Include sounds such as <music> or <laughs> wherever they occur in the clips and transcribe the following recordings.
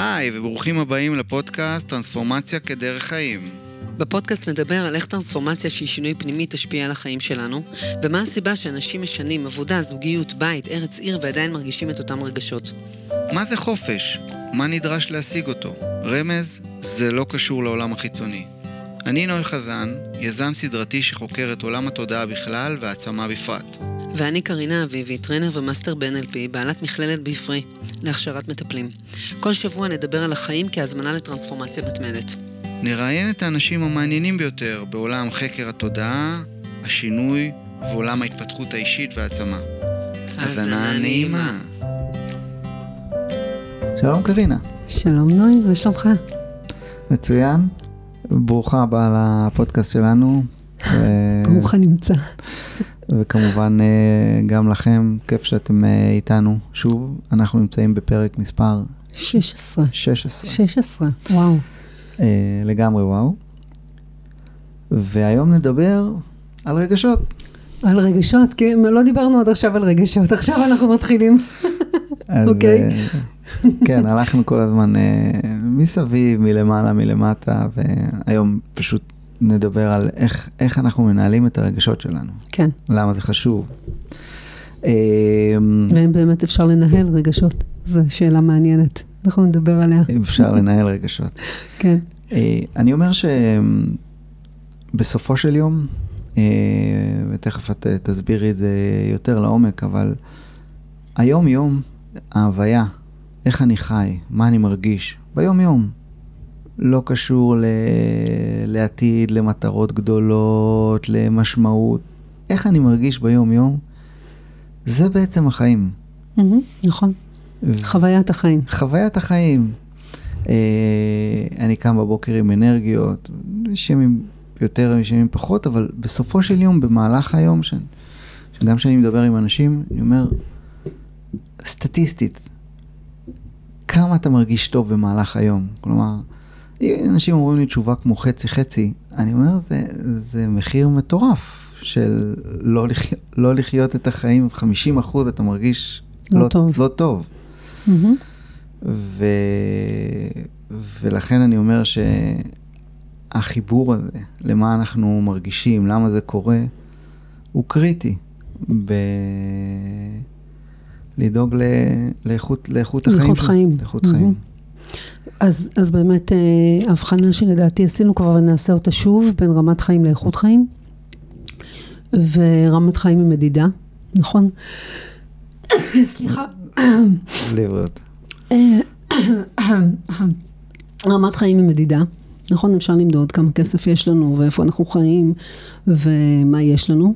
היי, וברוכים הבאים לפודקאסט טרנספורמציה כדרך חיים. בפודקאסט נדבר על איך טרנספורמציה שהיא שינוי פנימי תשפיע על החיים שלנו, ומה הסיבה שאנשים משנים עבודה, זוגיות, בית, ארץ עיר ועדיין מרגישים את אותם רגשות. מה זה חופש? מה נדרש להשיג אותו? רמז, זה לא קשור לעולם החיצוני. אני נוי חזן, יזם סדרתי שחוקר את עולם התודעה בכלל והעצמה בפרט. ואני קרינה אביבי, trainer ו master ב-NLP, בעלת מכללת בעפרי, להכשרת מטפלים. כל שבוע נדבר על החיים כהזמנה לטרנספורמציה מתמדת. נראיין את האנשים המעניינים ביותר בעולם חקר התודעה, השינוי ועולם ההתפתחות האישית והעצמה. האזנה נעימה. שלום קרינה. שלום נוי, מה שלומך? מצוין. ברוכה הבאה לפודקאסט שלנו. ברוך הנמצא. וכמובן אה, גם לכם, כיף שאתם אה, איתנו שוב. אנחנו נמצאים בפרק מספר 16. 16. 16, וואו. אה, לגמרי וואו. והיום נדבר על רגשות. על רגשות, כי לא דיברנו עד עכשיו על רגשות, עכשיו אנחנו מתחילים. אוקיי. כן, הלכנו כל הזמן מסביב, מלמעלה, מלמטה, והיום פשוט נדבר על איך, איך אנחנו מנהלים את הרגשות שלנו. כן. למה זה חשוב. ואם באמת אפשר לנהל רגשות, זו שאלה מעניינת. אנחנו נדבר עליה. אפשר לנהל רגשות. <laughs> כן. אני אומר שבסופו של יום, ותכף את תסבירי את זה יותר לעומק, אבל היום-יום, ההוויה, איך אני חי, מה אני מרגיש, ביום-יום. לא קשור ל... לעתיד, למטרות גדולות, למשמעות. איך אני מרגיש ביום-יום, זה בעצם החיים. נכון. ו... חוויית החיים. חוויית החיים. אה, אני קם בבוקר עם אנרגיות, ישנים יותר, ישנים פחות, אבל בסופו של יום, במהלך היום, ש... שגם כשאני מדבר עם אנשים, אני אומר, סטטיסטית, כמה אתה מרגיש טוב במהלך היום? כלומר, אנשים אומרים לי תשובה כמו חצי חצי, אני אומר, זה, זה מחיר מטורף של לא, לחי, לא לחיות את החיים, 50 אחוז אתה מרגיש לא, לא טוב. לא טוב. Mm-hmm. ו, ולכן אני אומר שהחיבור הזה, למה אנחנו מרגישים, למה זה קורה, הוא קריטי. ב... לדאוג ל... לאיכות, לאיכות החיים. לאיכות חיים. לאיכות mm-hmm. חיים. אז, אז באמת אה, הבחנה שלדעתי עשינו כבר ונעשה אותה שוב בין רמת חיים לאיכות חיים ורמת חיים ממדידה, נכון? <coughs> סליחה. לבריאות. <coughs> רמת חיים ממדידה, נכון? אפשר למדוד כמה כסף יש לנו ואיפה אנחנו חיים ומה יש לנו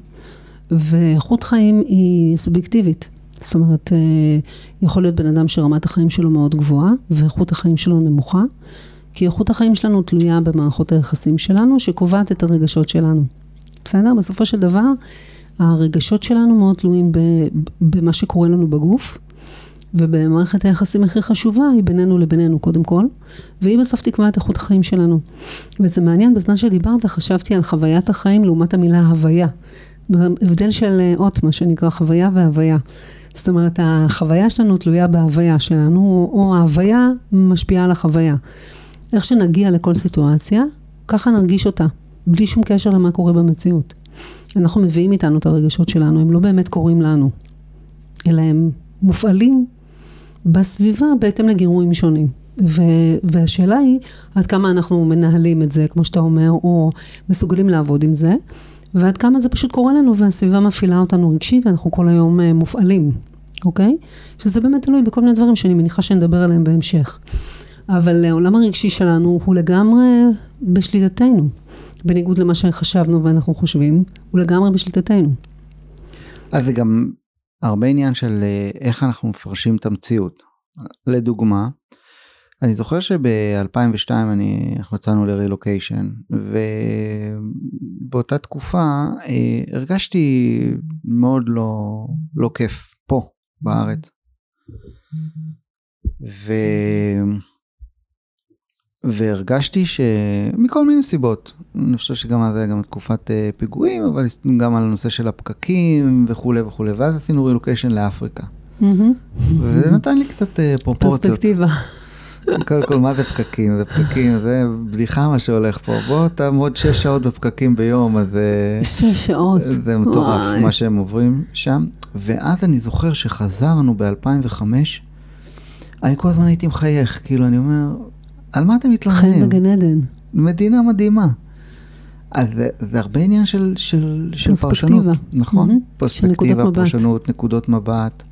ואיכות חיים היא סובייקטיבית. זאת אומרת, יכול להיות בן אדם שרמת החיים שלו מאוד גבוהה ואיכות החיים שלו נמוכה, כי איכות החיים שלנו תלויה במערכות היחסים שלנו, שקובעת את הרגשות שלנו. בסדר? בסופו של דבר, הרגשות שלנו מאוד תלויים במה שקורה לנו בגוף, ובמערכת היחסים הכי חשובה היא בינינו לבינינו קודם כל, והיא בסוף תקבע את איכות החיים שלנו. וזה מעניין, בזמן שדיברת חשבתי על חוויית החיים לעומת המילה הוויה. הבדל של אות, מה שנקרא חוויה והוויה. זאת אומרת, החוויה שלנו תלויה בהוויה שלנו, או ההוויה משפיעה על החוויה. איך שנגיע לכל סיטואציה, ככה נרגיש אותה, בלי שום קשר למה קורה במציאות. אנחנו מביאים איתנו את הרגשות שלנו, הם לא באמת קורים לנו, אלא הם מופעלים בסביבה בהתאם לגירויים שונים. ו- והשאלה היא, עד כמה אנחנו מנהלים את זה, כמו שאתה אומר, או מסוגלים לעבוד עם זה. ועד כמה זה פשוט קורה לנו והסביבה מפעילה אותנו רגשית ואנחנו כל היום מופעלים, אוקיי? שזה באמת תלוי בכל מיני דברים שאני מניחה שנדבר עליהם בהמשך. אבל העולם הרגשי שלנו הוא לגמרי בשליטתנו, בניגוד למה שחשבנו ואנחנו חושבים, הוא לגמרי בשליטתנו. אז זה גם הרבה עניין של איך אנחנו מפרשים את המציאות. לדוגמה, אני זוכר שב-2002 אני, אנחנו יצאנו לרילוקיישן, ובאותה תקופה אה, הרגשתי מאוד לא, לא כיף פה בארץ. ו... והרגשתי שמכל מיני סיבות, אני חושב שגם אז היה גם תקופת אה, פיגועים, אבל גם על הנושא של הפקקים וכולי וכולי, ואז עשינו רילוקיישן לאפריקה. וזה נתן לי קצת אה, פרופורציות. פרספקטיבה. קודם כל, מה זה פקקים? זה פקקים, זה בדיחה מה שהולך פה. בוא תעמוד שש שעות בפקקים ביום, אז... אה, שש שעות. זה מטורף וואי. מה שהם עוברים שם. ואז אני זוכר שחזרנו ב-2005, אני כל הזמן הייתי מחייך, כאילו, אני אומר, על מה אתם חיים מתלוננים? בגן עדן. מדינה מדהימה. אז זה, זה הרבה עניין של, של, של. פרשנות, נכון? של פרספקטיבה, נקודות מבט. פרשנות, נקודות מבט.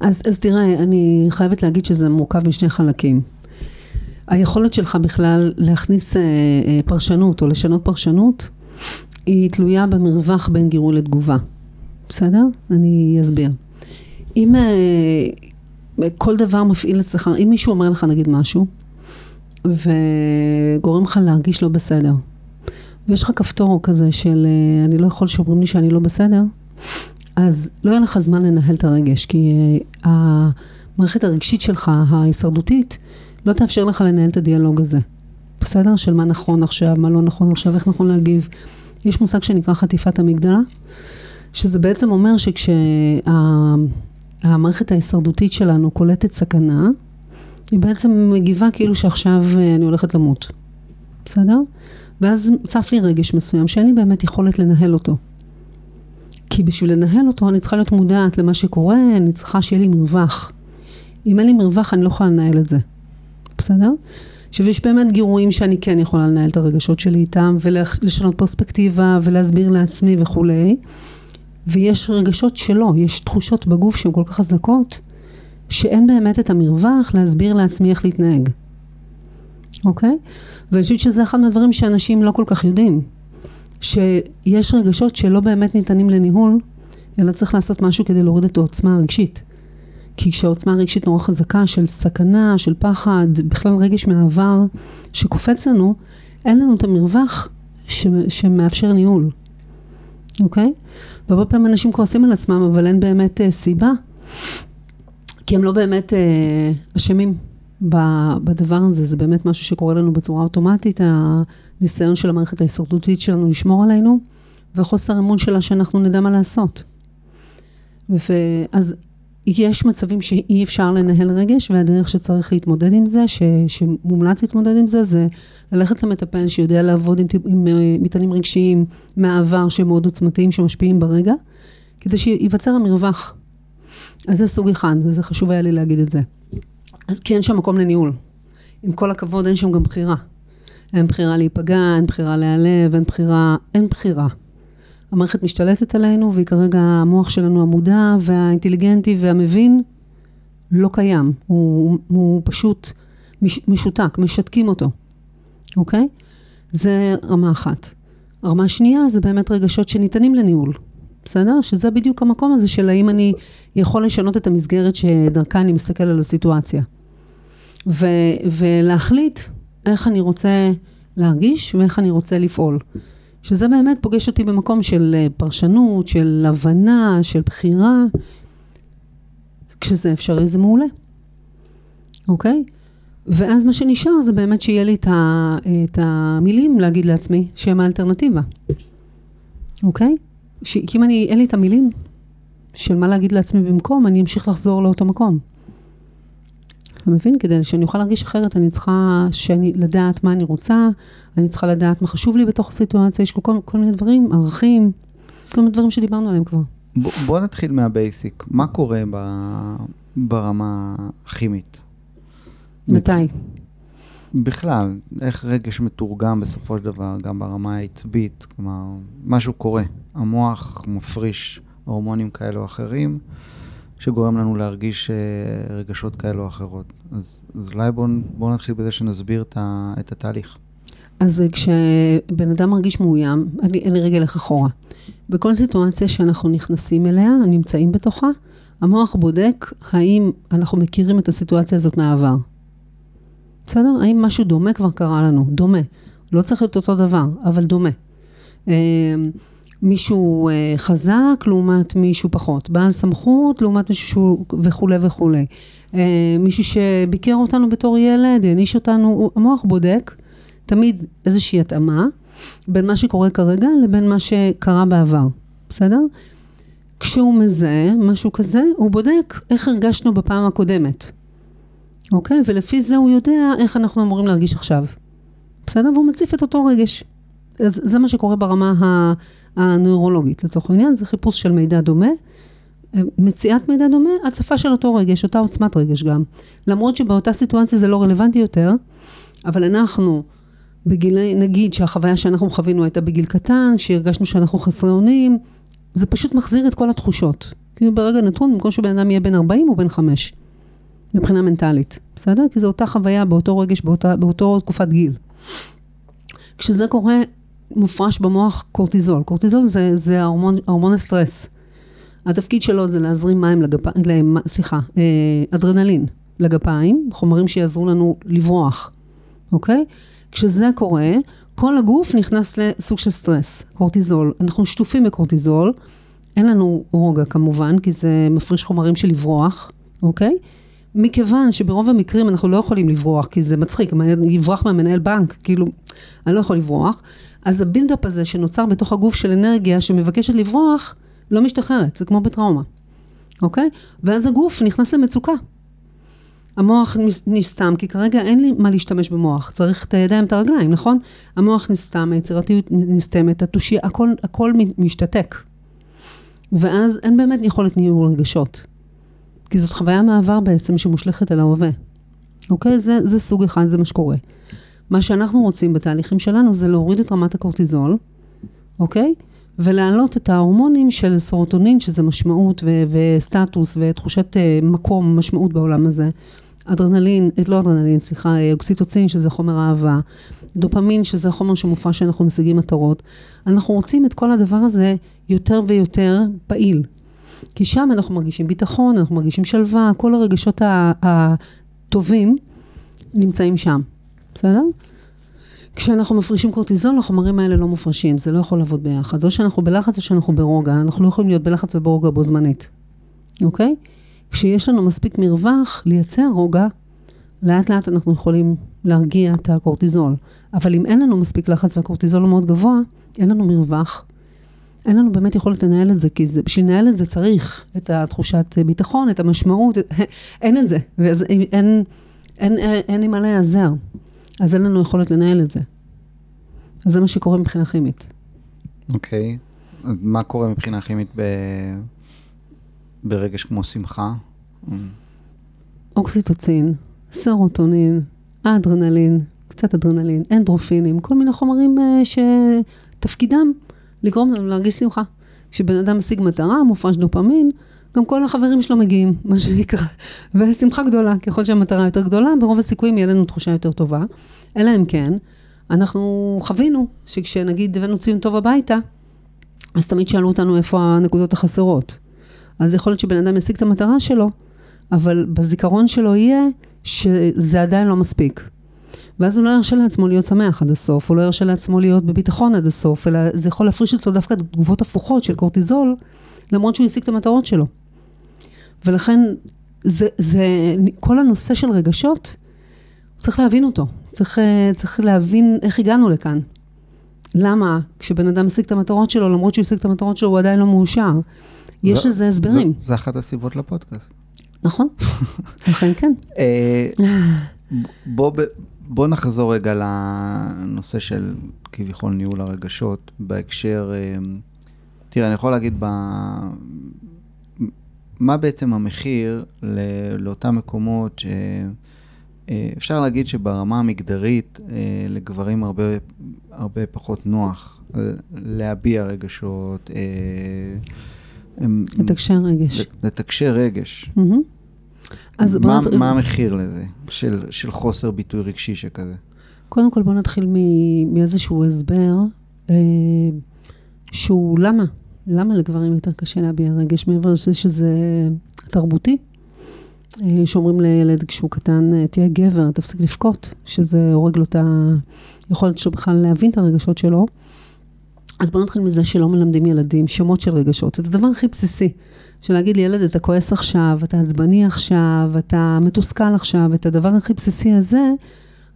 אז, אז תראה, אני חייבת להגיד שזה מורכב משני חלקים. היכולת שלך בכלל להכניס אה, אה, פרשנות או לשנות פרשנות, היא תלויה במרווח בין גירוי לתגובה. בסדר? אני אסביר. אם אה, כל דבר מפעיל אצלך, אם מישהו אומר לך נגיד משהו, וגורם לך להרגיש לא בסדר, ויש לך כפתור כזה של אה, אני לא יכול שאומרים לי שאני לא בסדר, אז לא יהיה לך זמן לנהל את הרגש, כי uh, המערכת הרגשית שלך, ההישרדותית, לא תאפשר לך לנהל את הדיאלוג הזה. בסדר? של מה נכון עכשיו, מה לא נכון עכשיו, איך נכון להגיב. יש מושג שנקרא חטיפת המגדלה, שזה בעצם אומר שכשהמערכת ההישרדותית שלנו קולטת סכנה, היא בעצם מגיבה כאילו שעכשיו אה, אני הולכת למות. בסדר? ואז צף לי רגש מסוים שאין לי באמת יכולת לנהל אותו. כי בשביל לנהל אותו אני צריכה להיות מודעת למה שקורה, אני צריכה שיהיה לי מרווח. אם אין לי מרווח אני לא יכולה לנהל את זה. בסדר? עכשיו יש באמת גירויים שאני כן יכולה לנהל את הרגשות שלי איתם ולשנות פרספקטיבה ולהסביר לעצמי וכולי. ויש רגשות שלא, יש תחושות בגוף שהן כל כך חזקות שאין באמת את המרווח להסביר לעצמי איך להתנהג. אוקיי? ואני חושבת שזה אחד מהדברים שאנשים לא כל כך יודעים. שיש רגשות שלא באמת ניתנים לניהול, אלא צריך לעשות משהו כדי להוריד את העוצמה הרגשית. כי כשהעוצמה הרגשית נורא חזקה של סכנה, של פחד, בכלל רגש מהעבר שקופץ לנו, אין לנו את המרווח ש- שמאפשר ניהול, אוקיי? והרבה פעמים אנשים כועסים על עצמם, אבל אין באמת אה, סיבה, כי הם לא באמת אה, אשמים בדבר הזה, זה באמת משהו שקורה לנו בצורה אוטומטית, הניסיון של המערכת ההישרדותית שלנו לשמור עלינו, וחוסר אמון שלה שאנחנו נדע מה לעשות. ואז יש מצבים שאי אפשר לנהל רגש, והדרך שצריך להתמודד עם זה, ש, שמומלץ להתמודד עם זה, זה ללכת למטפל שיודע לעבוד עם, טיפ- עם אה, מטענים רגשיים מהעבר שהם מאוד עוצמתיים, שמשפיעים ברגע, כדי שייווצר המרווח. אז זה סוג אחד, וזה חשוב היה לי להגיד את זה. אז כי אין שם מקום לניהול. עם כל הכבוד, אין שם גם בחירה. אין בחירה להיפגע, אין בחירה להיעלב, אין בחירה, אין בחירה. המערכת משתלטת עלינו, והיא כרגע, המוח שלנו המודע והאינטליגנטי והמבין, לא קיים. הוא, הוא פשוט מש, משותק, משתקים אותו, אוקיי? זה רמה אחת. רמה שנייה זה באמת רגשות שניתנים לניהול, בסדר? שזה בדיוק המקום הזה של האם אני יכול לשנות את המסגרת שדרכה אני מסתכל על הסיטואציה. ו, ולהחליט איך אני רוצה להרגיש ואיך אני רוצה לפעול. שזה באמת פוגש אותי במקום של אה, פרשנות, של הבנה, של בחירה. כשזה אפשרי זה מעולה, אוקיי? ואז מה שנשאר זה באמת שיהיה לי את, ה, את המילים להגיד לעצמי שהם האלטרנטיבה, אוקיי? ש, כי אם אני, אין לי את המילים של מה להגיד לעצמי במקום, אני אמשיך לחזור לאותו מקום. אתה מבין? כדי שאני אוכל להרגיש אחרת, אני צריכה שאני, לדעת מה אני רוצה, אני צריכה לדעת מה חשוב לי בתוך הסיטואציה, יש כל, כל, כל מיני דברים, ערכים, כל מיני דברים שדיברנו עליהם כבר. בוא, בוא נתחיל מהבייסיק. מה קורה ב, ברמה הכימית? מתי? בכלל, איך רגש מתורגם בסופו של דבר, גם ברמה העצבית, כלומר, משהו קורה. המוח מפריש הורמונים כאלו או אחרים, שגורם לנו להרגיש אה, רגשות כאלו או אחרות. אז, אז אולי בואו בוא נתחיל בזה שנסביר את, ה, את התהליך. אז אה, כשבן אדם מרגיש מאוים, אני, אני רגע אלך אחורה. בכל סיטואציה שאנחנו נכנסים אליה, נמצאים בתוכה, המוח בודק האם אנחנו מכירים את הסיטואציה הזאת מהעבר. בסדר? האם משהו דומה כבר קרה לנו? דומה. לא צריך להיות אותו דבר, אבל דומה. מישהו אה, חזק לעומת מישהו פחות, בעל סמכות לעומת מישהו שהוא וכולי וכולי. אה, מישהו שביקר אותנו בתור ילד, העניש אותנו, המוח בודק תמיד איזושהי התאמה בין מה שקורה כרגע לבין מה שקרה בעבר, בסדר? כשהוא מזהה משהו כזה, הוא בודק איך הרגשנו בפעם הקודמת, אוקיי? ולפי זה הוא יודע איך אנחנו אמורים להרגיש עכשיו. בסדר? והוא מציף את אותו רגש. אז זה מה שקורה ברמה ה- הנוירולוגית, לצורך העניין, זה חיפוש של מידע דומה. מציאת מידע דומה, הצפה של אותו רגש, אותה עוצמת רגש גם. למרות שבאותה סיטואציה זה לא רלוונטי יותר, אבל אנחנו בגילי, נגיד שהחוויה שאנחנו חווינו הייתה בגיל קטן, שהרגשנו שאנחנו חסרי אונים, זה פשוט מחזיר את כל התחושות. כי ברגע נתון, במקום שבן אדם יהיה בן 40 הוא בן 5, מבחינה מנטלית, בסדר? כי זו אותה חוויה באותו רגש, באותה, באותו תקופת גיל. כשזה קורה, מופרש במוח קורטיזול. קורטיזול זה, זה ההורמון, ההורמון הסטרס. התפקיד שלו זה להזרים מים לגפיים, סליחה, אה, אדרנלין לגפיים, חומרים שיעזרו לנו לברוח, אוקיי? כשזה קורה, כל הגוף נכנס לסוג של סטרס, קורטיזול. אנחנו שטופים בקורטיזול, אין לנו רוגע כמובן, כי זה מפריש חומרים של לברוח, אוקיי? מכיוון שברוב המקרים אנחנו לא יכולים לברוח, כי זה מצחיק, יברח מהמנהל בנק, כאילו, אני לא יכול לברוח, אז הבילדאפ הזה שנוצר בתוך הגוף של אנרגיה שמבקשת לברוח, לא משתחררת, זה כמו בטראומה, אוקיי? ואז הגוף נכנס למצוקה. המוח נסתם, כי כרגע אין לי מה להשתמש במוח, צריך את הידיים, את הרגליים, נכון? המוח נסתם, היצירתיות נסתמת, התושייה, הכל, הכל משתתק. ואז אין באמת יכולת ניהול רגשות. כי זאת חוויה מעבר בעצם שמושלכת על ההווה. אוקיי? זה, זה סוג אחד, זה מה שקורה. מה שאנחנו רוצים בתהליכים שלנו זה להוריד את רמת הקורטיזול, אוקיי? ולהעלות את ההורמונים של סרוטונין, שזה משמעות ו- וסטטוס ותחושת uh, מקום, משמעות בעולם הזה. אדרנלין, אה, לא אדרנלין, סליחה, אה, אוקסיטוצין, שזה חומר אהבה. דופמין, שזה חומר שמופע שאנחנו משיגים מטרות. אנחנו רוצים את כל הדבר הזה יותר ויותר פעיל. כי שם אנחנו מרגישים ביטחון, אנחנו מרגישים שלווה, כל הרגשות הטובים נמצאים שם, בסדר? כשאנחנו מפרישים קורטיזול, החומרים האלה לא מופרשים, זה לא יכול לעבוד ביחד. או שאנחנו בלחץ או שאנחנו ברוגע, אנחנו לא יכולים להיות בלחץ וברוגע בו זמנית, אוקיי? כשיש לנו מספיק מרווח לייצר רוגע, לאט לאט אנחנו יכולים להרגיע את הקורטיזול. אבל אם אין לנו מספיק לחץ והקורטיזול הוא מאוד גבוה, אין לנו מרווח, אין לנו באמת יכולת לנהל את זה, כי זה, בשביל לנהל את זה צריך את התחושת ביטחון, את המשמעות, <laughs> אין את זה, ואז אין, אין, אין, אין עם מה להיעזר, אז אין לנו יכולת לנהל את זה. אז זה מה שקורה מבחינה כימית. אוקיי, okay. מה קורה מבחינה כימית ב... ברגש כמו שמחה? אוקסיטוצין, סרוטונין, אדרנלין, קצת אדרנלין, אנדרופינים, כל מיני חומרים uh, שתפקידם לגרום לנו להרגיש שמחה. כשבן אדם משיג מטרה, מופרש דופמין, גם כל החברים שלו מגיעים, <laughs> מה שנקרא, ושמחה גדולה. ככל שהמטרה יותר גדולה, ברוב הסיכויים יהיה לנו תחושה יותר טובה. אלא אם כן, אנחנו חווינו שכשנגיד הבאנו ציון טוב הביתה, אז תמיד שאלו אותנו איפה הנקודות החסרות. אז יכול להיות שבן אדם ישיג את המטרה שלו, אבל בזיכרון שלו יהיה שזה עדיין לא מספיק. ואז הוא לא ירשה לעצמו להיות שמח עד הסוף, הוא לא ירשה לעצמו להיות בביטחון עד הסוף, אלא זה יכול להפריש אצלו דווקא תגובות הפוכות של קורטיזול, למרות שהוא השיג את המטרות שלו. ולכן, זה, זה, כל הנושא של רגשות, צריך להבין אותו. צריך, צריך להבין איך הגענו לכאן. למה כשבן אדם משיג את המטרות שלו, למרות שהוא השיג את המטרות שלו, הוא עדיין לא מאושר. יש לזה הסברים. זה אחת הסיבות לפודקאסט. נכון, <laughs> לכן כן. אה, בוא, בוא נחזור רגע לנושא של כביכול ניהול הרגשות בהקשר, אה, תראה, אני יכול להגיד ב... מה בעצם המחיר לאותם מקומות שאפשר אה, להגיד שברמה המגדרית אה, לגברים הרבה, הרבה פחות נוח להביע רגשות. לתקשר רגש. לתקשר רגש. Mm-hmm. אז מה, נת... מה המחיר לזה, של, של חוסר ביטוי רגשי שכזה? קודם כל בואו נתחיל מאיזשהו הסבר, אה, שהוא למה, למה לגברים יותר קשה להביע רגש, מעבר לזה שזה תרבותי. אה, שאומרים לילד כשהוא קטן, אה, תהיה גבר, תפסיק לבכות, שזה הורג לו את היכולת שלו בכלל להבין את הרגשות שלו. אז בואו נתחיל מזה שלא מלמדים ילדים שמות של רגשות. זה הדבר הכי בסיסי. של להגיד לי, ילד, אתה כועס עכשיו, אתה עצבני עכשיו, אתה מתוסכל עכשיו, את הדבר הכי בסיסי הזה,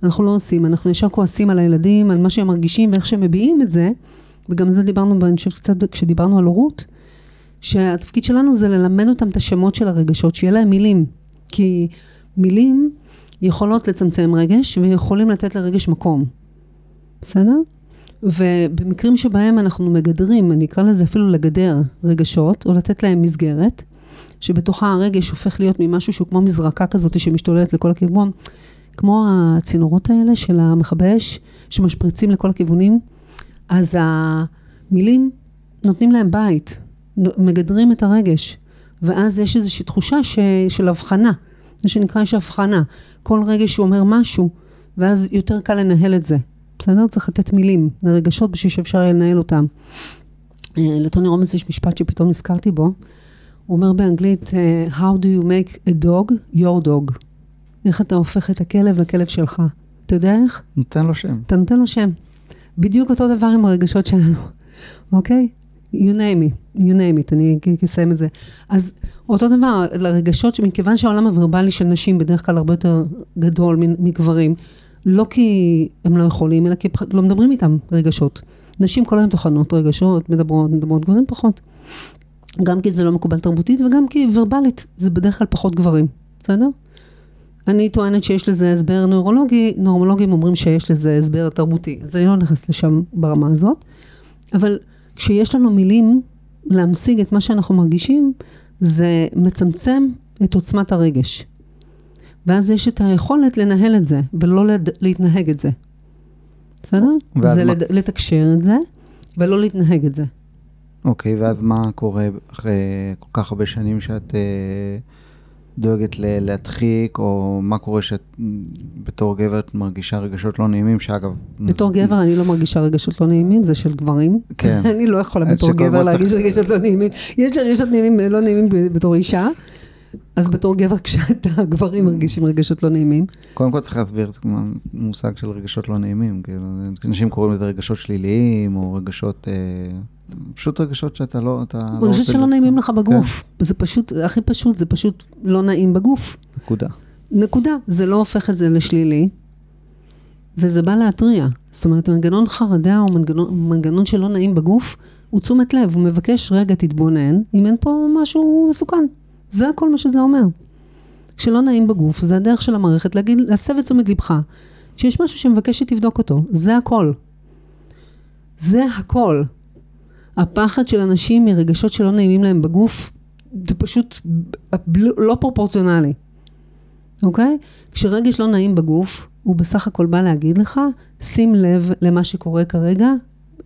אנחנו לא עושים. אנחנו ישר כועסים על הילדים, על מה שהם מרגישים ואיך שהם מביעים את זה, וגם זה דיברנו, אני חושבת קצת כשדיברנו על הורות, שהתפקיד שלנו זה ללמד אותם את השמות של הרגשות, שיהיה להם מילים. כי מילים יכולות לצמצם רגש ויכולים לתת לרגש מקום. בסדר? ובמקרים שבהם אנחנו מגדרים, אני אקרא לזה אפילו לגדר רגשות, או לתת להם מסגרת, שבתוכה הרגש הופך להיות ממשהו שהוא כמו מזרקה כזאת שמשתוללת לכל הכיוון, כמו הצינורות האלה של המכבי אש, שמשפריצים לכל הכיוונים, אז המילים נותנים להם בית, מגדרים את הרגש, ואז יש איזושהי תחושה ש, של הבחנה, זה שנקרא יש הבחנה, כל רגש שהוא אומר משהו, ואז יותר קל לנהל את זה, בסדר? צריך לתת מילים לרגשות בשביל שאפשר לנהל אותם. אה, לטוני רומנס יש משפט שפתאום נזכרתי בו, הוא אומר באנגלית, אה, How do you make a dog your dog? איך אתה הופך את הכלב לכלב שלך? אתה יודע איך? נותן לו שם. אתה נותן לו שם. בדיוק אותו דבר עם הרגשות שלנו, אוקיי? you name it, you name it, אני אסיים את זה. אז אותו דבר, לרגשות, מכיוון שהעולם הוורבלי של נשים בדרך כלל הרבה יותר גדול מגברים, לא כי הם לא יכולים, אלא כי לא מדברים איתם רגשות. נשים כל היום טוחנות רגשות, מדברות, מדברות, גברים פחות. גם כי זה לא מקובל תרבותית וגם כי ורבלית, זה בדרך כלל פחות גברים, בסדר? אני טוענת שיש לזה הסבר נוירולוגי, נורמולוגים אומרים שיש לזה הסבר תרבותי, אז אני לא נכנסת לשם ברמה הזאת, אבל כשיש לנו מילים להמשיג את מה שאנחנו מרגישים, זה מצמצם את עוצמת הרגש. ואז יש את היכולת לנהל את זה, ולא לד... להתנהג את זה. בסדר? זה מה... לתקשר את זה, ולא להתנהג את זה. אוקיי, ואז מה קורה אחרי כל כך הרבה שנים שאת אה, דואגת להדחיק, או מה קורה שאת בתור גבר את מרגישה רגשות לא נעימים, שאגב... בתור נז... גבר אני לא מרגישה רגשות לא נעימים, זה של גברים. כן. <laughs> אני לא יכולה בתור גבר להרגיש. רגשות לא נעימים. יש לי רגשות נעימים, לא נעימים בתור אישה. אז בתור גבר, כשאתה גברים מרגישים רגשות לא נעימים. קודם כל צריך להסביר את המושג של רגשות לא נעימים. כאילו, אנשים קוראים לזה רגשות שליליים, או רגשות... אה, פשוט רגשות שאתה לא... אתה לא רגשות לא שלא נעימים לך בגוף. כן. זה פשוט, הכי פשוט, זה פשוט לא נעים בגוף. נקודה. נקודה. זה לא הופך את זה לשלילי, וזה בא להתריע. זאת אומרת, מנגנון חרדה או מנגנון, מנגנון שלא נעים בגוף, הוא תשומת לב, הוא מבקש, רגע, תתבונן, אם אין פה משהו מסוכן. זה הכל מה שזה אומר. כשלא נעים בגוף, זה הדרך של המערכת להגיד, להסב את תשומת לבך, שיש משהו שמבקש שתבדוק אותו, זה הכל. זה הכל. הפחד של אנשים מרגשות שלא נעימים להם בגוף, זה פשוט לא פרופורציונלי, אוקיי? כשרגש לא נעים בגוף, הוא בסך הכל בא להגיד לך, שים לב למה שקורה כרגע,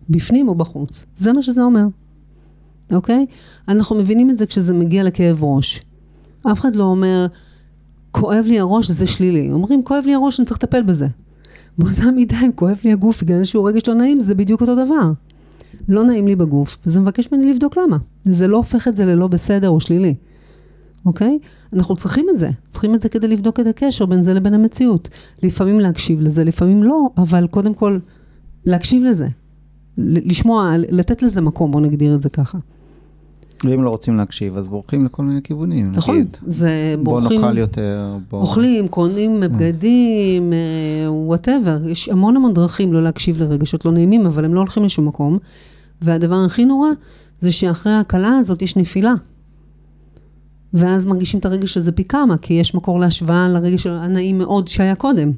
בפנים או בחוץ. זה מה שזה אומר. אוקיי? אנחנו מבינים את זה כשזה מגיע לכאב ראש. אף אחד לא אומר, כואב לי הראש, זה שלילי. אומרים, כואב לי הראש, אני צריך לטפל בזה. באותה מידה, אם כואב לי הגוף בגלל שהוא רגש לא נעים, זה בדיוק אותו דבר. לא נעים לי בגוף, וזה מבקש ממני לבדוק למה. זה לא הופך את זה ללא בסדר או שלילי, אוקיי? אנחנו צריכים את זה. צריכים את זה כדי לבדוק את הקשר בין זה לבין המציאות. לפעמים להקשיב לזה, לפעמים לא, אבל קודם כל, להקשיב לזה. לשמוע, לתת לזה מקום, בוא נגדיר את זה ככה. ואם לא רוצים להקשיב, אז בורחים לכל מיני כיוונים. נכון, נגיד, זה בורחים. בוא נאכל יותר, בוא... אוכלים, קונים בגדים, וואטאבר. יש המון המון דרכים לא להקשיב לרגשות לא נעימים, אבל הם לא הולכים לשום מקום. והדבר הכי נורא, זה שאחרי ההקלה הזאת יש נפילה. ואז מרגישים את הרגש הזה פי כמה, כי יש מקור להשוואה לרגש הנעים מאוד שהיה קודם.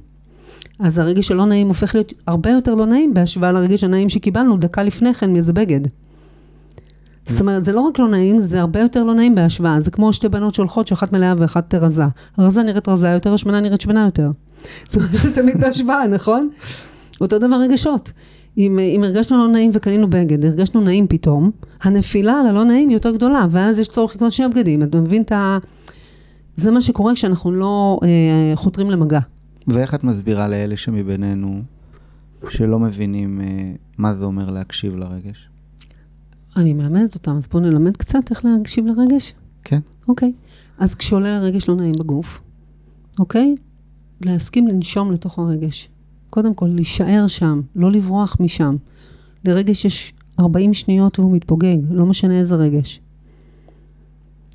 אז הרגש הלא נעים הופך להיות הרבה יותר לא נעים בהשוואה לרגש הנעים שקיבלנו דקה לפני כן מאיזה בגד. זאת אומרת, זה לא רק לא נעים, זה הרבה יותר לא נעים בהשוואה. זה כמו שתי בנות שהולכות, שאחת מלאה ואחת רזה. הרזה נראית רזה יותר, השמנה נראית שמנה יותר. זאת אומרת, זה תמיד בהשוואה, נכון? אותו דבר רגשות. אם, אם הרגשנו לא נעים וקנינו בגד, הרגשנו נעים פתאום, הנפילה על הלא נעים היא יותר גדולה, ואז יש צורך לקנות שני בגדים. אתה מבין את ה... זה מה שקורה כשאנחנו לא אה, חותרים למגע. ואיך את מסבירה לאלה שמבינינו שלא מבינים אה, מה זה אומר להקשיב לרגש? אני מלמדת אותם, אז בואו נלמד קצת איך להקשיב לרגש. כן. אוקיי. אז כשעולה לרגש לא נעים בגוף, אוקיי? להסכים לנשום לתוך הרגש. קודם כל, להישאר שם, לא לברוח משם. לרגש יש 40 שניות והוא מתפוגג, לא משנה איזה רגש.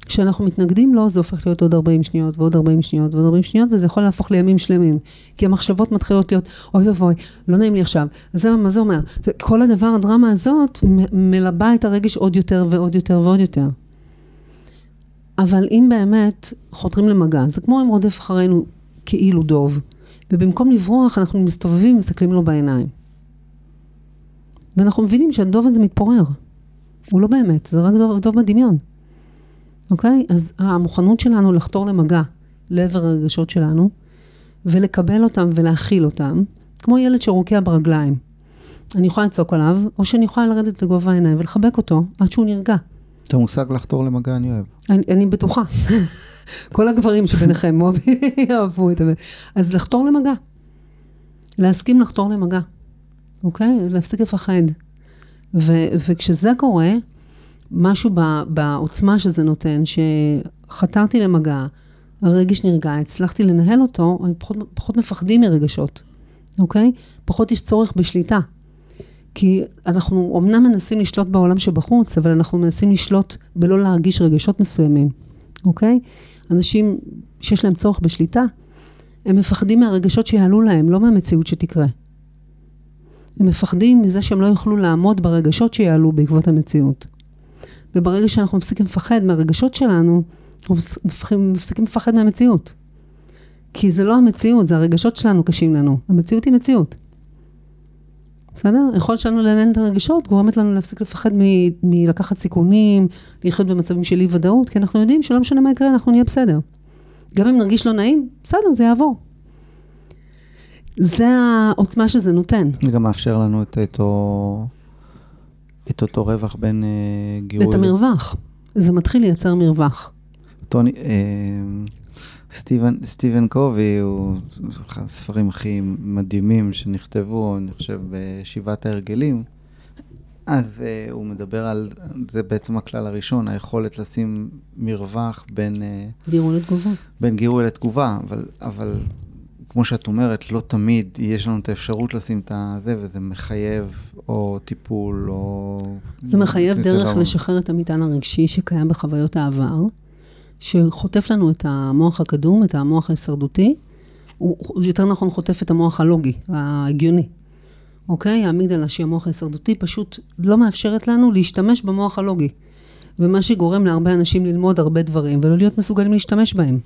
כשאנחנו מתנגדים לו, זה הופך להיות עוד 40 שניות ועוד 40 שניות ועוד 40 שניות, וזה יכול להפוך לימים שלמים. כי המחשבות מתחילות להיות, אוי ואבוי, לא נעים לי עכשיו. זה מה זה אומר? כל הדבר, הדרמה הזאת, מלבה את הרגש עוד יותר ועוד יותר ועוד יותר. אבל אם באמת חותרים למגע, זה כמו אם רודף אחרינו כאילו דוב. ובמקום לברוח, אנחנו מסתובבים ומסתכלים לו בעיניים. ואנחנו מבינים שהדוב הזה מתפורר. הוא לא באמת, זה רק דוב, דוב בדמיון. אוקיי? אז המוכנות שלנו לחתור למגע לעבר הרגשות שלנו, ולקבל אותם ולהכיל אותם, כמו ילד שרוקע ברגליים. אני יכולה לצעוק עליו, או שאני יכולה לרדת לגובה העיניים ולחבק אותו עד שהוא נרגע. את המושג לחתור למגע אני אוהב. אני, אני בטוחה. <laughs> כל הגברים שביניכם <laughs> אהבו את זה. אז לחתור למגע. להסכים לחתור למגע, אוקיי? להפסיק לפחד. ו- וכשזה קורה, משהו ב- בעוצמה שזה נותן, שחתרתי למגע, הרגש נרגע, הצלחתי לנהל אותו, אני פחות, פחות מפחדים מרגשות, אוקיי? פחות יש צורך בשליטה. כי אנחנו אומנם מנסים לשלוט בעולם שבחוץ, אבל אנחנו מנסים לשלוט בלא להרגיש רגשות מסוימים, אוקיי? אנשים שיש להם צורך בשליטה, הם מפחדים מהרגשות שיעלו להם, לא מהמציאות שתקרה. הם מפחדים מזה שהם לא יוכלו לעמוד ברגשות שיעלו בעקבות המציאות. וברגע שאנחנו מפסיקים לפחד מהרגשות שלנו, אנחנו מפס- מפסיקים- מפסיקים לפחד מהמציאות. כי זה לא המציאות, זה הרגשות שלנו קשים לנו. המציאות היא מציאות. בסדר? היכולת שלנו לנהל את הרגשות גורמת לנו להפסיק לפחד מ- מלקחת סיכונים, לחיות במצבים של אי ודאות, כי אנחנו יודעים שלא משנה מה יקרה, אנחנו נהיה בסדר. גם אם נרגיש לא נעים, בסדר, זה יעבור. זה העוצמה שזה נותן. זה גם מאפשר לנו את אותו, את אותו רווח בין אה, גירוי... ואת המרווח. זה מתחיל לייצר מרווח. טוני, אה, סטיבן, סטיבן קובי הוא אחד הספרים הכי מדהימים שנכתבו, אני חושב, בשבעת ההרגלים. אז אה, הוא מדבר על, זה בעצם הכלל הראשון, היכולת לשים מרווח בין, אה, דירו לתגובה. בין גירוי לתגובה, אבל, אבל כמו שאת אומרת, לא תמיד יש לנו את האפשרות לשים את הזה, וזה מחייב או טיפול או... זה מחייב דרך לארון. לשחרר את המטען הרגשי שקיים בחוויות העבר, שחוטף לנו את המוח הקדום, את המוח ההישרדותי, הוא יותר נכון חוטף את המוח הלוגי, ההגיוני. אוקיי? האמיגדלה שהיא המוח ההישרדותי פשוט לא מאפשרת לנו להשתמש במוח הלוגי. ומה שגורם להרבה אנשים ללמוד הרבה דברים ולא להיות מסוגלים להשתמש בהם.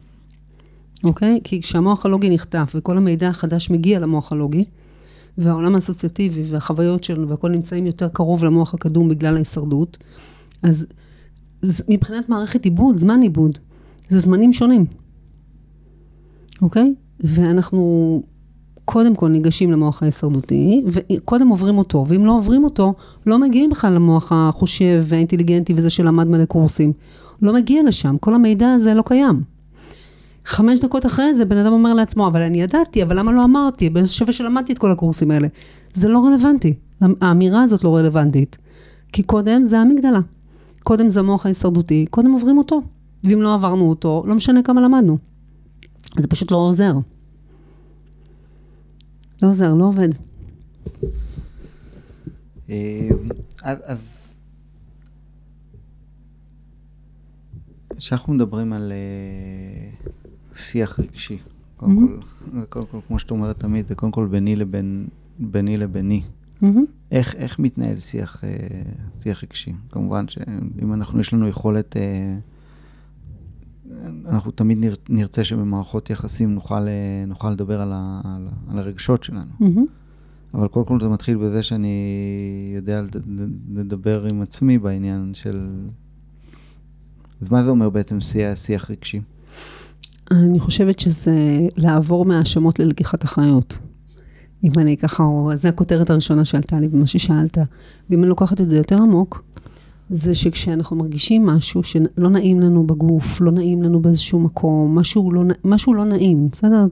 אוקיי? כי כשהמוח הלוגי נחטף וכל המידע החדש מגיע למוח הלוגי, והעולם האסוציאטיבי והחוויות שלנו והכל נמצאים יותר קרוב למוח הקדום בגלל ההישרדות, אז מבחינת מערכת עיבוד, זמן עיבוד, זה זמנים שונים, אוקיי? ואנחנו קודם כל ניגשים למוח ההישרדותי, וקודם עוברים אותו, ואם לא עוברים אותו, לא מגיעים בכלל למוח החושב והאינטליגנטי וזה שלמד מלא קורסים. לא מגיע לשם, כל המידע הזה לא קיים. חמש דקות אחרי זה בן אדם אומר לעצמו, אבל אני ידעתי, אבל למה לא אמרתי? שווה שלמדתי את כל הקורסים האלה. זה לא רלוונטי. האמירה הזאת לא רלוונטית. כי קודם זה המגדלה. קודם זה המוח ההישרדותי, קודם עוברים אותו. ואם לא עברנו אותו, לא משנה כמה למדנו. זה פשוט לא עוזר. לא עוזר, לא עובד. אה, אז כשאנחנו מדברים על אה, שיח רגשי, קודם כל, זה קודם כל, כמו שאת אומרת תמיד, זה קודם כל ביני לבין, ביני לביני. איך, איך מתנהל שיח, אה, שיח רגשי? כמובן שאם אנחנו, יש לנו יכולת, אה, אנחנו תמיד נר, נרצה שבמערכות יחסים נוכל, אה, נוכל לדבר על, ה, על, על הרגשות שלנו. אבל קודם כל זה מתחיל בזה שאני יודע לד- לדבר עם עצמי בעניין של... אז מה זה אומר בעצם שיח, שיח רגשי? אני חושבת שזה לעבור מהאשמות ללקיחת אחריות. אם אני ככה, או- זה הכותרת הראשונה שעלתה לי במה ששאלת. ואם אני לוקחת את זה יותר עמוק, זה שכשאנחנו מרגישים משהו שלא נעים לנו בגוף, לא נעים לנו באיזשהו מקום, משהו לא, משהו לא נעים, בסדר?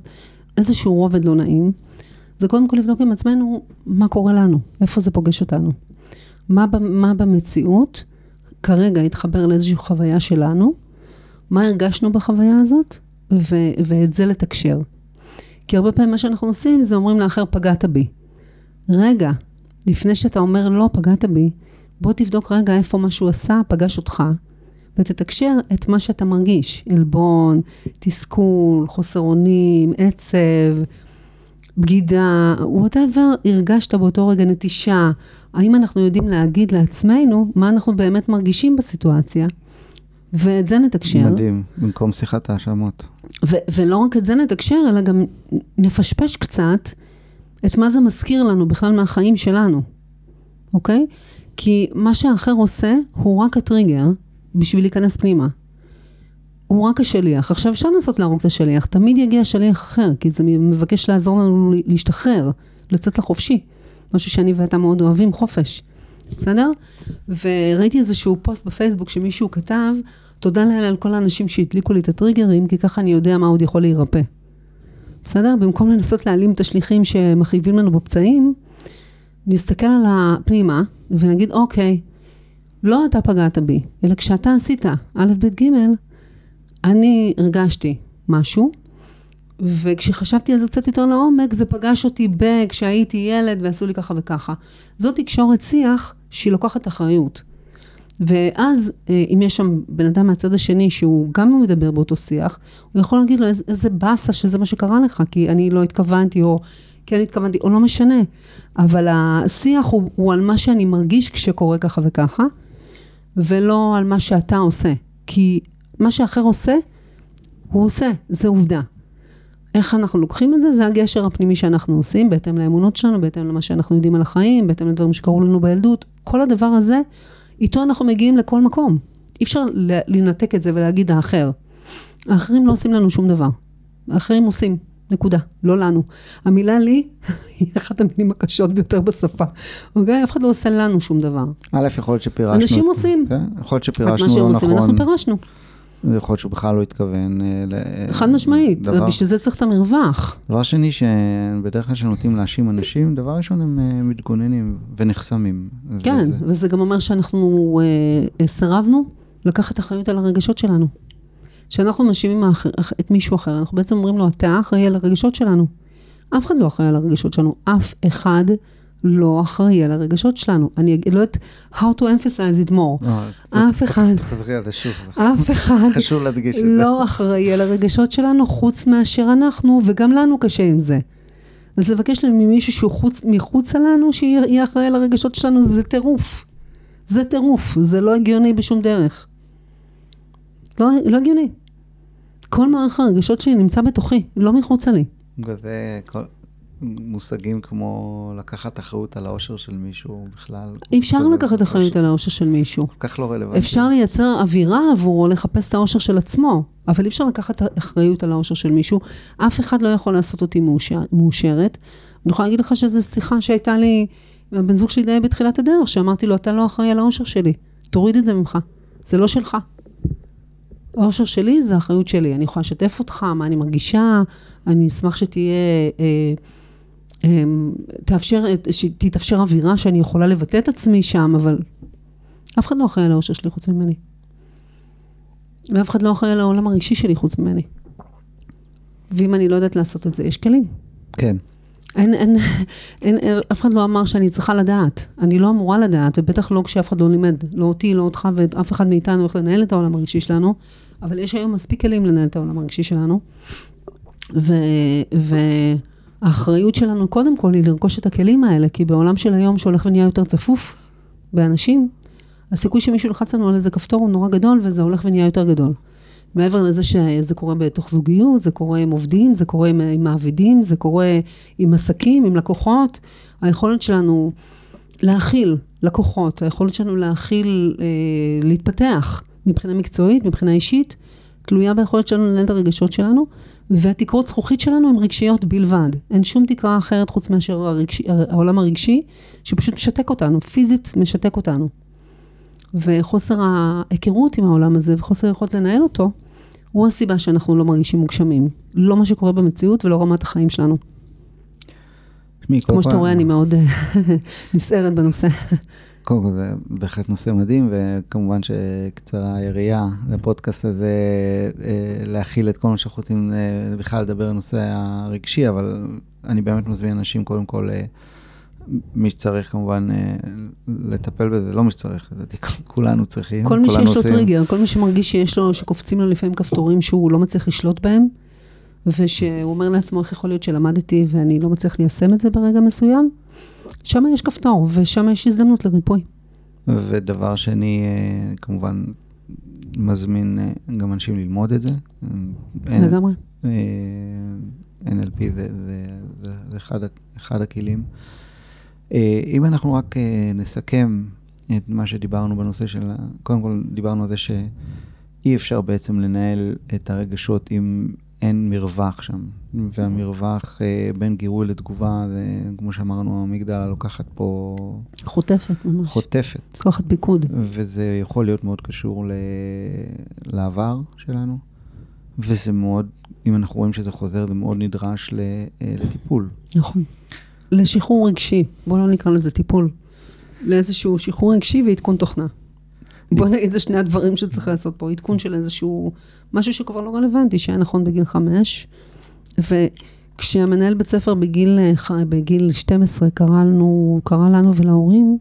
איזשהו רובד לא נעים, זה קודם כל לבדוק עם עצמנו מה קורה לנו, איפה זה פוגש אותנו. מה, מה במציאות כרגע התחבר לאיזושהי חוויה שלנו, מה הרגשנו בחוויה הזאת, ו- ואת זה לתקשר. כי הרבה פעמים מה שאנחנו עושים זה אומרים לאחר פגעת בי. רגע, לפני שאתה אומר לא פגעת בי, בוא תבדוק רגע איפה מה שהוא עשה פגש אותך, ותתקשר את מה שאתה מרגיש, עלבון, תסכול, חוסר אונים, עצב, בגידה, whatever הרגשת באותו רגע נטישה, האם אנחנו יודעים להגיד לעצמנו מה אנחנו באמת מרגישים בסיטואציה, ואת זה נתקשר. מדהים, במקום שיחת האשמות. ו- ולא רק את זה נתקשר, אלא גם נפשפש קצת את מה זה מזכיר לנו בכלל מהחיים שלנו, אוקיי? כי מה שהאחר עושה הוא רק הטריגר בשביל להיכנס פנימה. הוא רק השליח. עכשיו אפשר לנסות להרוג את השליח, תמיד יגיע שליח אחר, כי זה מבקש לעזור לנו להשתחרר, לצאת לחופשי. משהו שאני ואתה מאוד אוהבים, חופש. בסדר? וראיתי איזשהו פוסט בפייסבוק שמישהו כתב, תודה לאלה על כל האנשים שהדליקו לי את הטריגרים, כי ככה אני יודע מה עוד יכול להירפא. בסדר? במקום לנסות להעלים את השליחים שמכאיבים לנו בפצעים, נסתכל על הפנימה ונגיד, אוקיי, לא אתה פגעת בי, אלא כשאתה עשית א', ב', ג', אני הרגשתי משהו, וכשחשבתי על זה קצת יותר לעומק, זה פגש אותי ב... כשהייתי ילד ועשו לי ככה וככה. זאת תקשורת שיח שהיא לוקחת אחריות. ואז, אה, אם יש שם בן אדם מהצד השני שהוא גם מדבר באותו שיח, הוא יכול להגיד לו איזה באסה שזה מה שקרה לך, כי אני לא התכוונתי, או כן התכוונתי, או לא משנה. אבל השיח הוא, הוא על מה שאני מרגיש כשקורה ככה וככה, ולא על מה שאתה עושה. כי מה שאחר עושה, הוא עושה, זה עובדה. איך אנחנו לוקחים את זה? זה הגשר הפנימי שאנחנו עושים, בהתאם לאמונות שלנו, בהתאם למה שאנחנו יודעים על החיים, בהתאם לדברים שקרו לנו בילדות. כל הדבר הזה, איתו אנחנו מגיעים לכל מקום. אי אפשר לנתק את זה ולהגיד האחר. האחרים לא עושים לנו שום דבר. האחרים עושים, נקודה, לא לנו. המילה לי <laughs> היא אחת המילים הקשות ביותר בשפה. אוקיי? אף אחד לא עושה לנו שום דבר. א', יכול להיות שפירשנו... אנשים עושים. כן? יכול להיות שפירשנו מה שהם לא עושים, נכון. אנחנו פירשנו. יכול להיות שהוא בכלל לא התכוון. אה, ל- חד משמעית, דבר- ובשביל זה צריך את המרווח. דבר שני, שבדרך כלל כשנוטים להאשים אנשים, דבר ראשון הם אה, מתגוננים ונחסמים. כן, וזה- וזה גם אומר שאנחנו אה, סירבנו לקחת אחריות על הרגשות שלנו. כשאנחנו מאשימים את מישהו אחר, אנחנו בעצם אומרים לו, אתה אחראי על הרגשות שלנו. אף אחד לא אחראי על הרגשות שלנו, אף אחד לא אחראי על הרגשות שלנו. אני לא יודעת how to emphasize it more. לא, אף אחד, תחזרי על זה שוב. אף <laughs> אחד חשוב להדגיש את זה. לא אחראי על הרגשות שלנו חוץ מאשר אנחנו, וגם לנו קשה עם זה. אז לבקש ממישהו שהוא חוץ, מחוצה לנו, שיהיה אחראי על הרגשות שלנו, זה טירוף. זה טירוף, זה לא הגיוני בשום דרך. לא, לא הגיוני. כל מערך הרגשות שלי נמצא בתוכי, לא מחוצה לי. וזה כל- מושגים כמו לקחת אחריות על האושר של מישהו בכלל. אפשר לקחת אחריות על האושר של מישהו. כל כך לא רלוונטי. אפשר לייצר אווירה עבורו לחפש את האושר של עצמו, אבל אי אפשר לקחת אחריות על האושר של מישהו. אף אחד לא יכול לעשות אותי מאושר, מאושרת. אני יכולה להגיד לך שזו שיחה שהייתה לי עם הבן זוג שלי די בתחילת הדרך, שאמרתי לו, אתה לא אחראי על האושר שלי, תוריד את זה ממך, זה לא שלך. האושר שלי זה האחריות שלי, אני יכולה לשתף אותך, מה אני מרגישה, אני אשמח שתהיה, אה, תאפשר, שתתאפשר אווירה שאני יכולה לבטא את עצמי שם, אבל אף אחד לא אחראי על האושר שלי חוץ ממני. ואף אחד לא אחראי על העולם הרגשי שלי חוץ ממני. ואם אני לא יודעת לעשות את זה, יש כלים. כן. אין, אין, <laughs> אין, אין, אף אחד לא אמר שאני צריכה לדעת. אני לא אמורה לדעת, ובטח לא כשאף אחד לא לימד. לא אותי, לא אותך ואף אחד מאיתנו איך לנהל את העולם הרגשי שלנו, אבל יש היום מספיק כלים לנהל את העולם הרגשי שלנו. ו, והאחריות שלנו קודם כל היא לרכוש את הכלים האלה, כי בעולם של היום שהולך ונהיה יותר צפוף באנשים, הסיכוי שמישהו ילחץ לנו על איזה כפתור הוא נורא גדול, וזה הולך ונהיה יותר גדול. מעבר לזה שזה קורה בתוך זוגיות, זה קורה עם עובדים, זה קורה עם, עם מעבידים, זה קורה עם עסקים, עם לקוחות. היכולת שלנו להכיל לקוחות, היכולת שלנו להכיל, אה, להתפתח מבחינה מקצועית, מבחינה אישית, תלויה ביכולת שלנו לנהל את הרגשות שלנו, והתקרות זכוכית שלנו הן רגשיות בלבד. אין שום תקרה אחרת חוץ מאשר הרגשי, העולם הרגשי, שפשוט משתק אותנו, פיזית משתק אותנו. וחוסר ההיכרות עם העולם הזה וחוסר היכולת לנהל אותו, הוא הסיבה שאנחנו לא מרגישים מוגשמים. לא מה שקורה במציאות ולא רמת החיים שלנו. שמי, כמו שאתה רואה, אני מאוד <laughs> נסערת בנושא. קודם כל זה בהחלט נושא מדהים, וכמובן שקצרה היריעה לפודקאסט הזה, אה, להכיל את כל מה שאנחנו רוצים אה, בכלל לדבר על הנושא הרגשי, אבל אני באמת מזמין אנשים, קודם כל, אה, מי שצריך כמובן לטפל בזה, לא מי שצריך, לדעתי <laughs> כולנו צריכים. כל מי שיש לו עושים. טריגר, כל מי שמרגיש שיש לו, שקופצים לו לפעמים כפתורים שהוא לא מצליח לשלוט בהם, ושהוא אומר לעצמו, איך יכול להיות שלמדתי ואני לא מצליח ליישם את זה ברגע מסוים, שם יש כפתור, ושם יש הזדמנות לריפוי. ודבר שני, אה, כמובן, מזמין אה, גם אנשים ללמוד את זה. לגמרי. אה, NLP זה, זה, זה, זה אחד, אחד הכלים. אם אנחנו רק נסכם את מה שדיברנו בנושא של, קודם כל דיברנו על זה שאי אפשר בעצם לנהל את הרגשות אם אין מרווח שם. והמרווח אה, בין גירוי לתגובה, זה כמו שאמרנו, המגדלה לוקחת פה... חוטפת ממש. חוטפת. לוקחת פיקוד. וזה יכול להיות מאוד קשור ל... לעבר שלנו, וזה מאוד, אם אנחנו רואים שזה חוזר, זה מאוד נדרש ל... לטיפול. נכון. לשחרור רגשי, בואו לא נקרא לזה טיפול. לאיזשהו שחרור רגשי ועדכון תוכנה. בוא נגיד, זה שני הדברים שצריך לעשות פה, עדכון של איזשהו משהו שכבר לא רלוונטי, שהיה נכון בגיל חמש, וכשהמנהל בית ספר בגיל, בגיל 12 קרא לנו, קרא לנו ולהורים,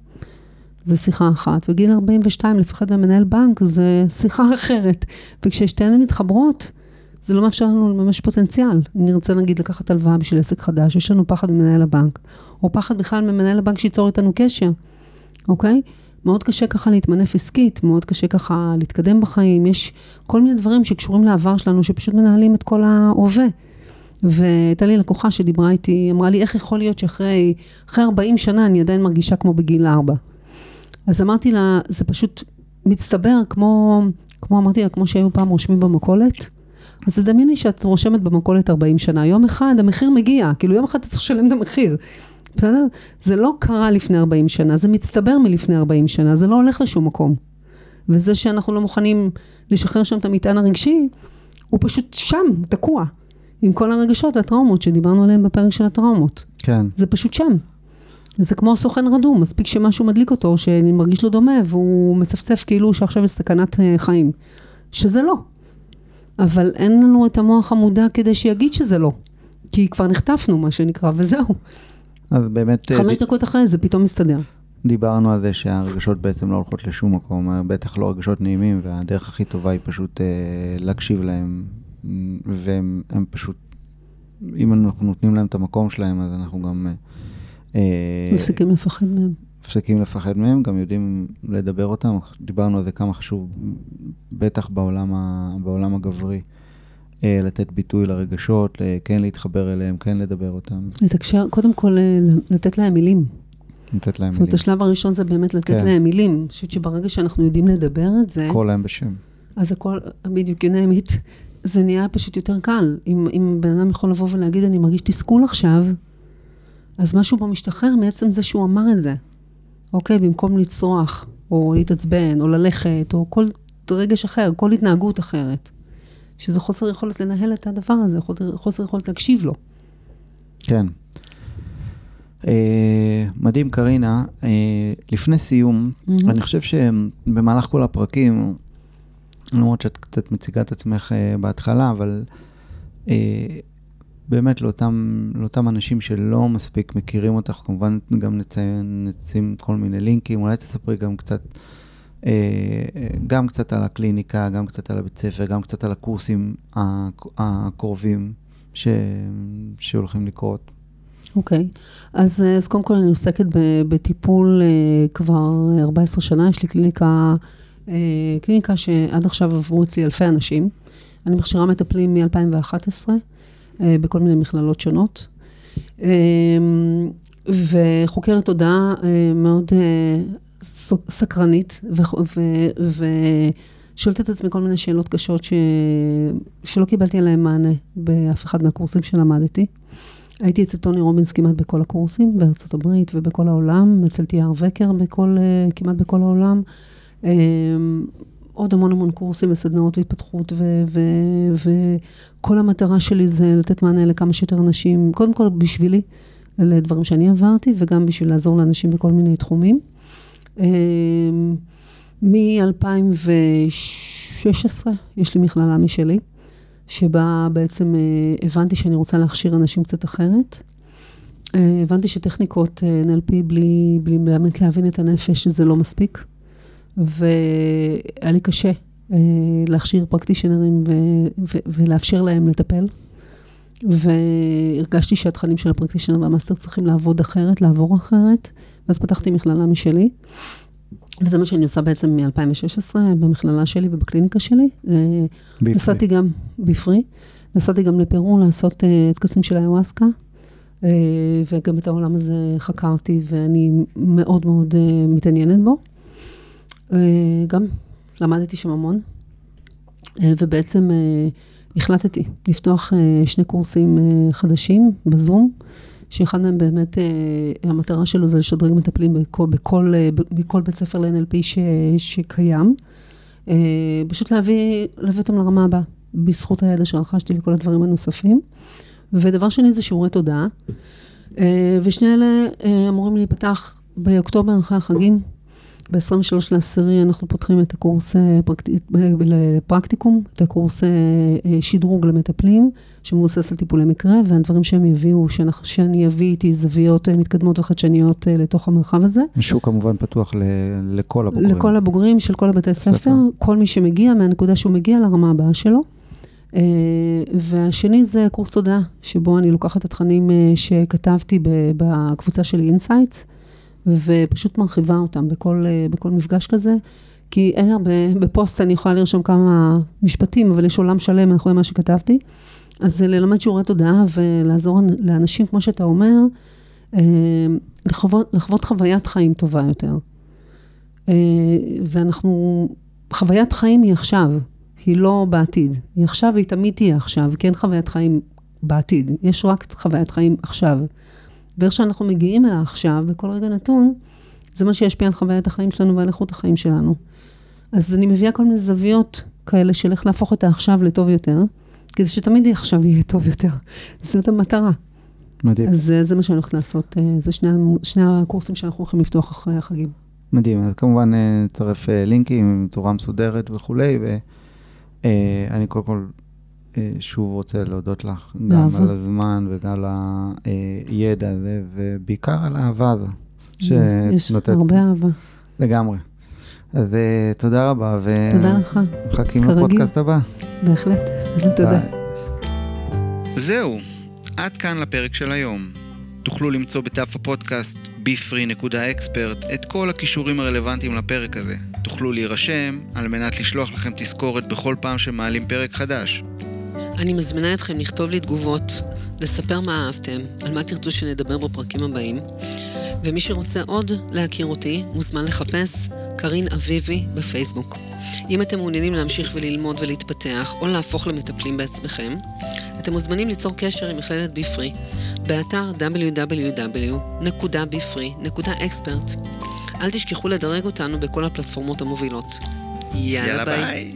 זה שיחה אחת, וגיל 42 לפחד ממנהל בנק זה שיחה <laughs> אחרת, וכששתיהן מתחברות, זה לא מאפשר לנו לממש פוטנציאל. נרצה נגיד לקחת הלוואה בשביל עסק חדש, יש לנו פחד ממנהל הבנק, או פחד בכלל ממנהל הבנק שייצור איתנו קשר, אוקיי? מאוד קשה ככה להתמנף עסקית, מאוד קשה ככה להתקדם בחיים, יש כל מיני דברים שקשורים לעבר שלנו, שפשוט מנהלים את כל ההווה. והייתה לי לקוחה שדיברה איתי, אמרה לי, איך יכול להיות שאחרי 40 שנה אני עדיין מרגישה כמו בגיל 4? אז אמרתי לה, זה פשוט מצטבר כמו, כמו אמרתי לה, כמו שהיו פעם רושמים במכולת. אז תדמייני שאת רושמת במכולת 40 שנה, יום אחד המחיר מגיע, כאילו יום אחד אתה צריך לשלם את המחיר. בסדר? זה לא קרה לפני 40 שנה, זה מצטבר מלפני 40 שנה, זה לא הולך לשום מקום. וזה שאנחנו לא מוכנים לשחרר שם את המטען הרגשי, הוא פשוט שם, תקוע. עם כל הרגשות והטראומות שדיברנו עליהן בפרק של הטראומות. כן. זה פשוט שם. זה כמו סוכן רדום, מספיק שמשהו מדליק אותו, שאני מרגיש לו דומה, והוא מצפצף כאילו שעכשיו יש סכנת אה, חיים. שזה לא. אבל אין לנו את המוח המודע כדי שיגיד שזה לא. כי כבר נחטפנו, מה שנקרא, וזהו. אז באמת... חמש ד... דקות אחרי זה פתאום מסתדר. דיברנו על זה שהרגשות בעצם לא הולכות לשום מקום, בטח לא רגשות נעימים, והדרך הכי טובה היא פשוט אה, להקשיב להם, והם פשוט, אם אנחנו נותנים להם את המקום שלהם, אז אנחנו גם... אה, מפסיקים לפחד מהם. מפסיקים לפחד מהם, גם יודעים לדבר אותם, דיברנו על זה כמה חשוב, בטח בעולם, ה, בעולם הגברי. אה, לתת ביטוי לרגשות, כן להתחבר אליהם, כן לדבר אותם. לתקשר, קודם כל לתת להם מילים. לתת להם זאת אומרת, השלב הראשון זה באמת לתת כן. להם מילים. אני חושבת שברגע שאנחנו יודעים לדבר את זה... קרוא להם בשם. אז הכל, בדיוק, you name it, זה נהיה פשוט יותר קל. אם, אם בן אדם יכול לבוא ולהגיד, אני מרגיש תסכול עכשיו, אז משהו בו משתחרר מעצם זה שהוא אמר את זה. אוקיי, במקום לצרוח, או להתעצבן, או ללכת, או כל רגש אחר, כל התנהגות אחרת. שזה חוסר יכולת לנהל את הדבר הזה, חוסר יכולת להקשיב לו. כן. Uh, מדהים, קרינה. Uh, לפני סיום, mm-hmm. אני חושב שבמהלך כל הפרקים, למרות שאת קצת מציגה את עצמך uh, בהתחלה, אבל uh, באמת לאותם, לאותם אנשים שלא מספיק מכירים אותך, כמובן גם נציין, נצים כל מיני לינקים, אולי תספרי גם קצת גם קצת על הקליניקה, גם קצת על הבית ספר, גם קצת על הקורסים הקרובים ש... שהולכים לקרות. אוקיי, okay. אז, אז קודם כל אני עוסקת בטיפול אה, כבר 14 שנה, יש לי קליניקה, אה, קליניקה שעד עכשיו עברו אצלי אלפי אנשים. אני מכשירה מטפלים מ-2011 בכל מיני מכללות שונות. וחוקרת תודעה מאוד סקרנית, ושואלת את עצמי כל מיני שאלות קשות ש... שלא קיבלתי עליהן מענה באף אחד מהקורסים שלמדתי. הייתי אצל טוני רובינס כמעט בכל הקורסים, בארצות הברית ובכל העולם, אצל תיאר וקר בכל, כמעט בכל העולם. אמ, עוד המון המון קורסים וסדנאות והתפתחות, וכל המטרה שלי זה לתת מענה לכמה שיותר אנשים, קודם כל בשבילי, לדברים שאני עברתי, וגם בשביל לעזור לאנשים בכל מיני תחומים. אמ, מ-2016 יש לי מכללה משלי, שבה בעצם אה, הבנתי שאני רוצה להכשיר אנשים קצת אחרת. אה, הבנתי שטכניקות אה, NLP בלי, בלי באמת להבין את הנפש, זה לא מספיק. והיה לי קשה להכשיר פרקטישנרים ו- ו- ולאפשר להם לטפל. והרגשתי שהתכנים של הפרקטישנר והמאסטר צריכים לעבוד אחרת, לעבור אחרת, ואז פתחתי מכללה משלי. וזה מה שאני עושה בעצם מ-2016 במכללה שלי ובקליניקה שלי. אה, בפרי. נסעתי גם, בפרי, נסעתי גם לפרו לעשות אה, טקסים של ayahuasca, אה, וגם את העולם הזה חקרתי ואני מאוד מאוד מתעניינת בו. גם למדתי שם המון, ובעצם החלטתי לפתוח אה, שני קורסים אה, חדשים בזום, שאחד מהם באמת, אה, המטרה שלו זה לשדרג מטפלים בכל, בכל, בכל בית ספר ל-NLP שקיים. פשוט להביא, להביא אותם לרמה הבאה, בזכות הידע שרכשתי וכל הדברים הנוספים. ודבר שני זה שיעורי תודעה. ושני אלה אמורים להיפתח באוקטובר אחרי החגים. ב-23 לעשירי אנחנו פותחים את הקורס אה, פרקט... לפרקטיקום, את הקורס אה, אה, שדרוג למטפלים, שמבוסס על טיפולי מקרה, והדברים שהם יביאו, שאנחנו, שאני אביא איתי זוויות אה, מתקדמות וחדשניות אה, לתוך המרחב הזה. שהוא כמובן פתוח ל- לכל הבוגרים. לכל הבוגרים של כל הבתי ספר, ספר. כל מי שמגיע מהנקודה שהוא מגיע לרמה הבאה שלו. אה, והשני זה קורס תודעה, שבו אני לוקחת את התכנים אה, שכתבתי בקבוצה שלי Insights, ופשוט מרחיבה אותם בכל, אה, בכל מפגש כזה. כי אין הרבה, בפוסט אני יכולה לרשום כמה משפטים, אבל יש עולם שלם מאחורי מה שכתבתי. אז זה ללמד שיעורי תודעה ולעזור לאנשים, כמו שאתה אומר, אה, לחוות, לחוות חוויית חיים טובה יותר. אה, ואנחנו, חוויית חיים היא עכשיו, היא לא בעתיד. היא עכשיו והיא תמיד תהיה עכשיו, כי אין חוויית חיים בעתיד, יש רק חוויית חיים עכשיו. ואיך שאנחנו מגיעים אל העכשיו, בכל רגע נתון, זה מה שישפיע על חוויית החיים שלנו ועל איכות החיים שלנו. אז אני מביאה כל מיני זוויות כאלה של איך להפוך את העכשיו לטוב יותר, כדי שתמיד עכשיו יהיה טוב יותר. <laughs> זאת המטרה. מדהים. אז אה, זה מה שאני הולכת לעשות, אה, זה שני, שני הקורסים שאנחנו הולכים לפתוח אחרי החגים. מדהים, אז כמובן אה, נצרף לינקים עם תורה מסודרת וכולי, ואני קודם כל אה, שוב רוצה להודות לך, גם. על הזמן וגם על הידע הזה, ובעיקר על האהבה הזו, יש הרבה אהבה. לגמרי. אז אה, תודה רבה, תודה לך, כרגיל. לפודקאסט הבא. בהחלט. <laughs> תודה. זהו, עד כאן לפרק של היום. תוכלו למצוא בדף הפודקאסט bfree.expert את כל הכישורים הרלוונטיים לפרק הזה. תוכלו להירשם על מנת לשלוח לכם תזכורת בכל פעם שמעלים פרק חדש. אני מזמינה אתכם לכתוב לי תגובות, לספר מה אהבתם, על מה תרצו שנדבר בפרקים הבאים, ומי שרוצה עוד להכיר אותי, מוזמן לחפש קרין אביבי בפייסבוק. אם אתם מעוניינים להמשיך וללמוד ולהתפתח, או להפוך למטפלים בעצמכם, אתם מוזמנים ליצור קשר עם מכללת ביפרי, באתר www.bfree.expert. אל תשכחו לדרג אותנו בכל הפלטפורמות המובילות. יאללה, ביי. ביי.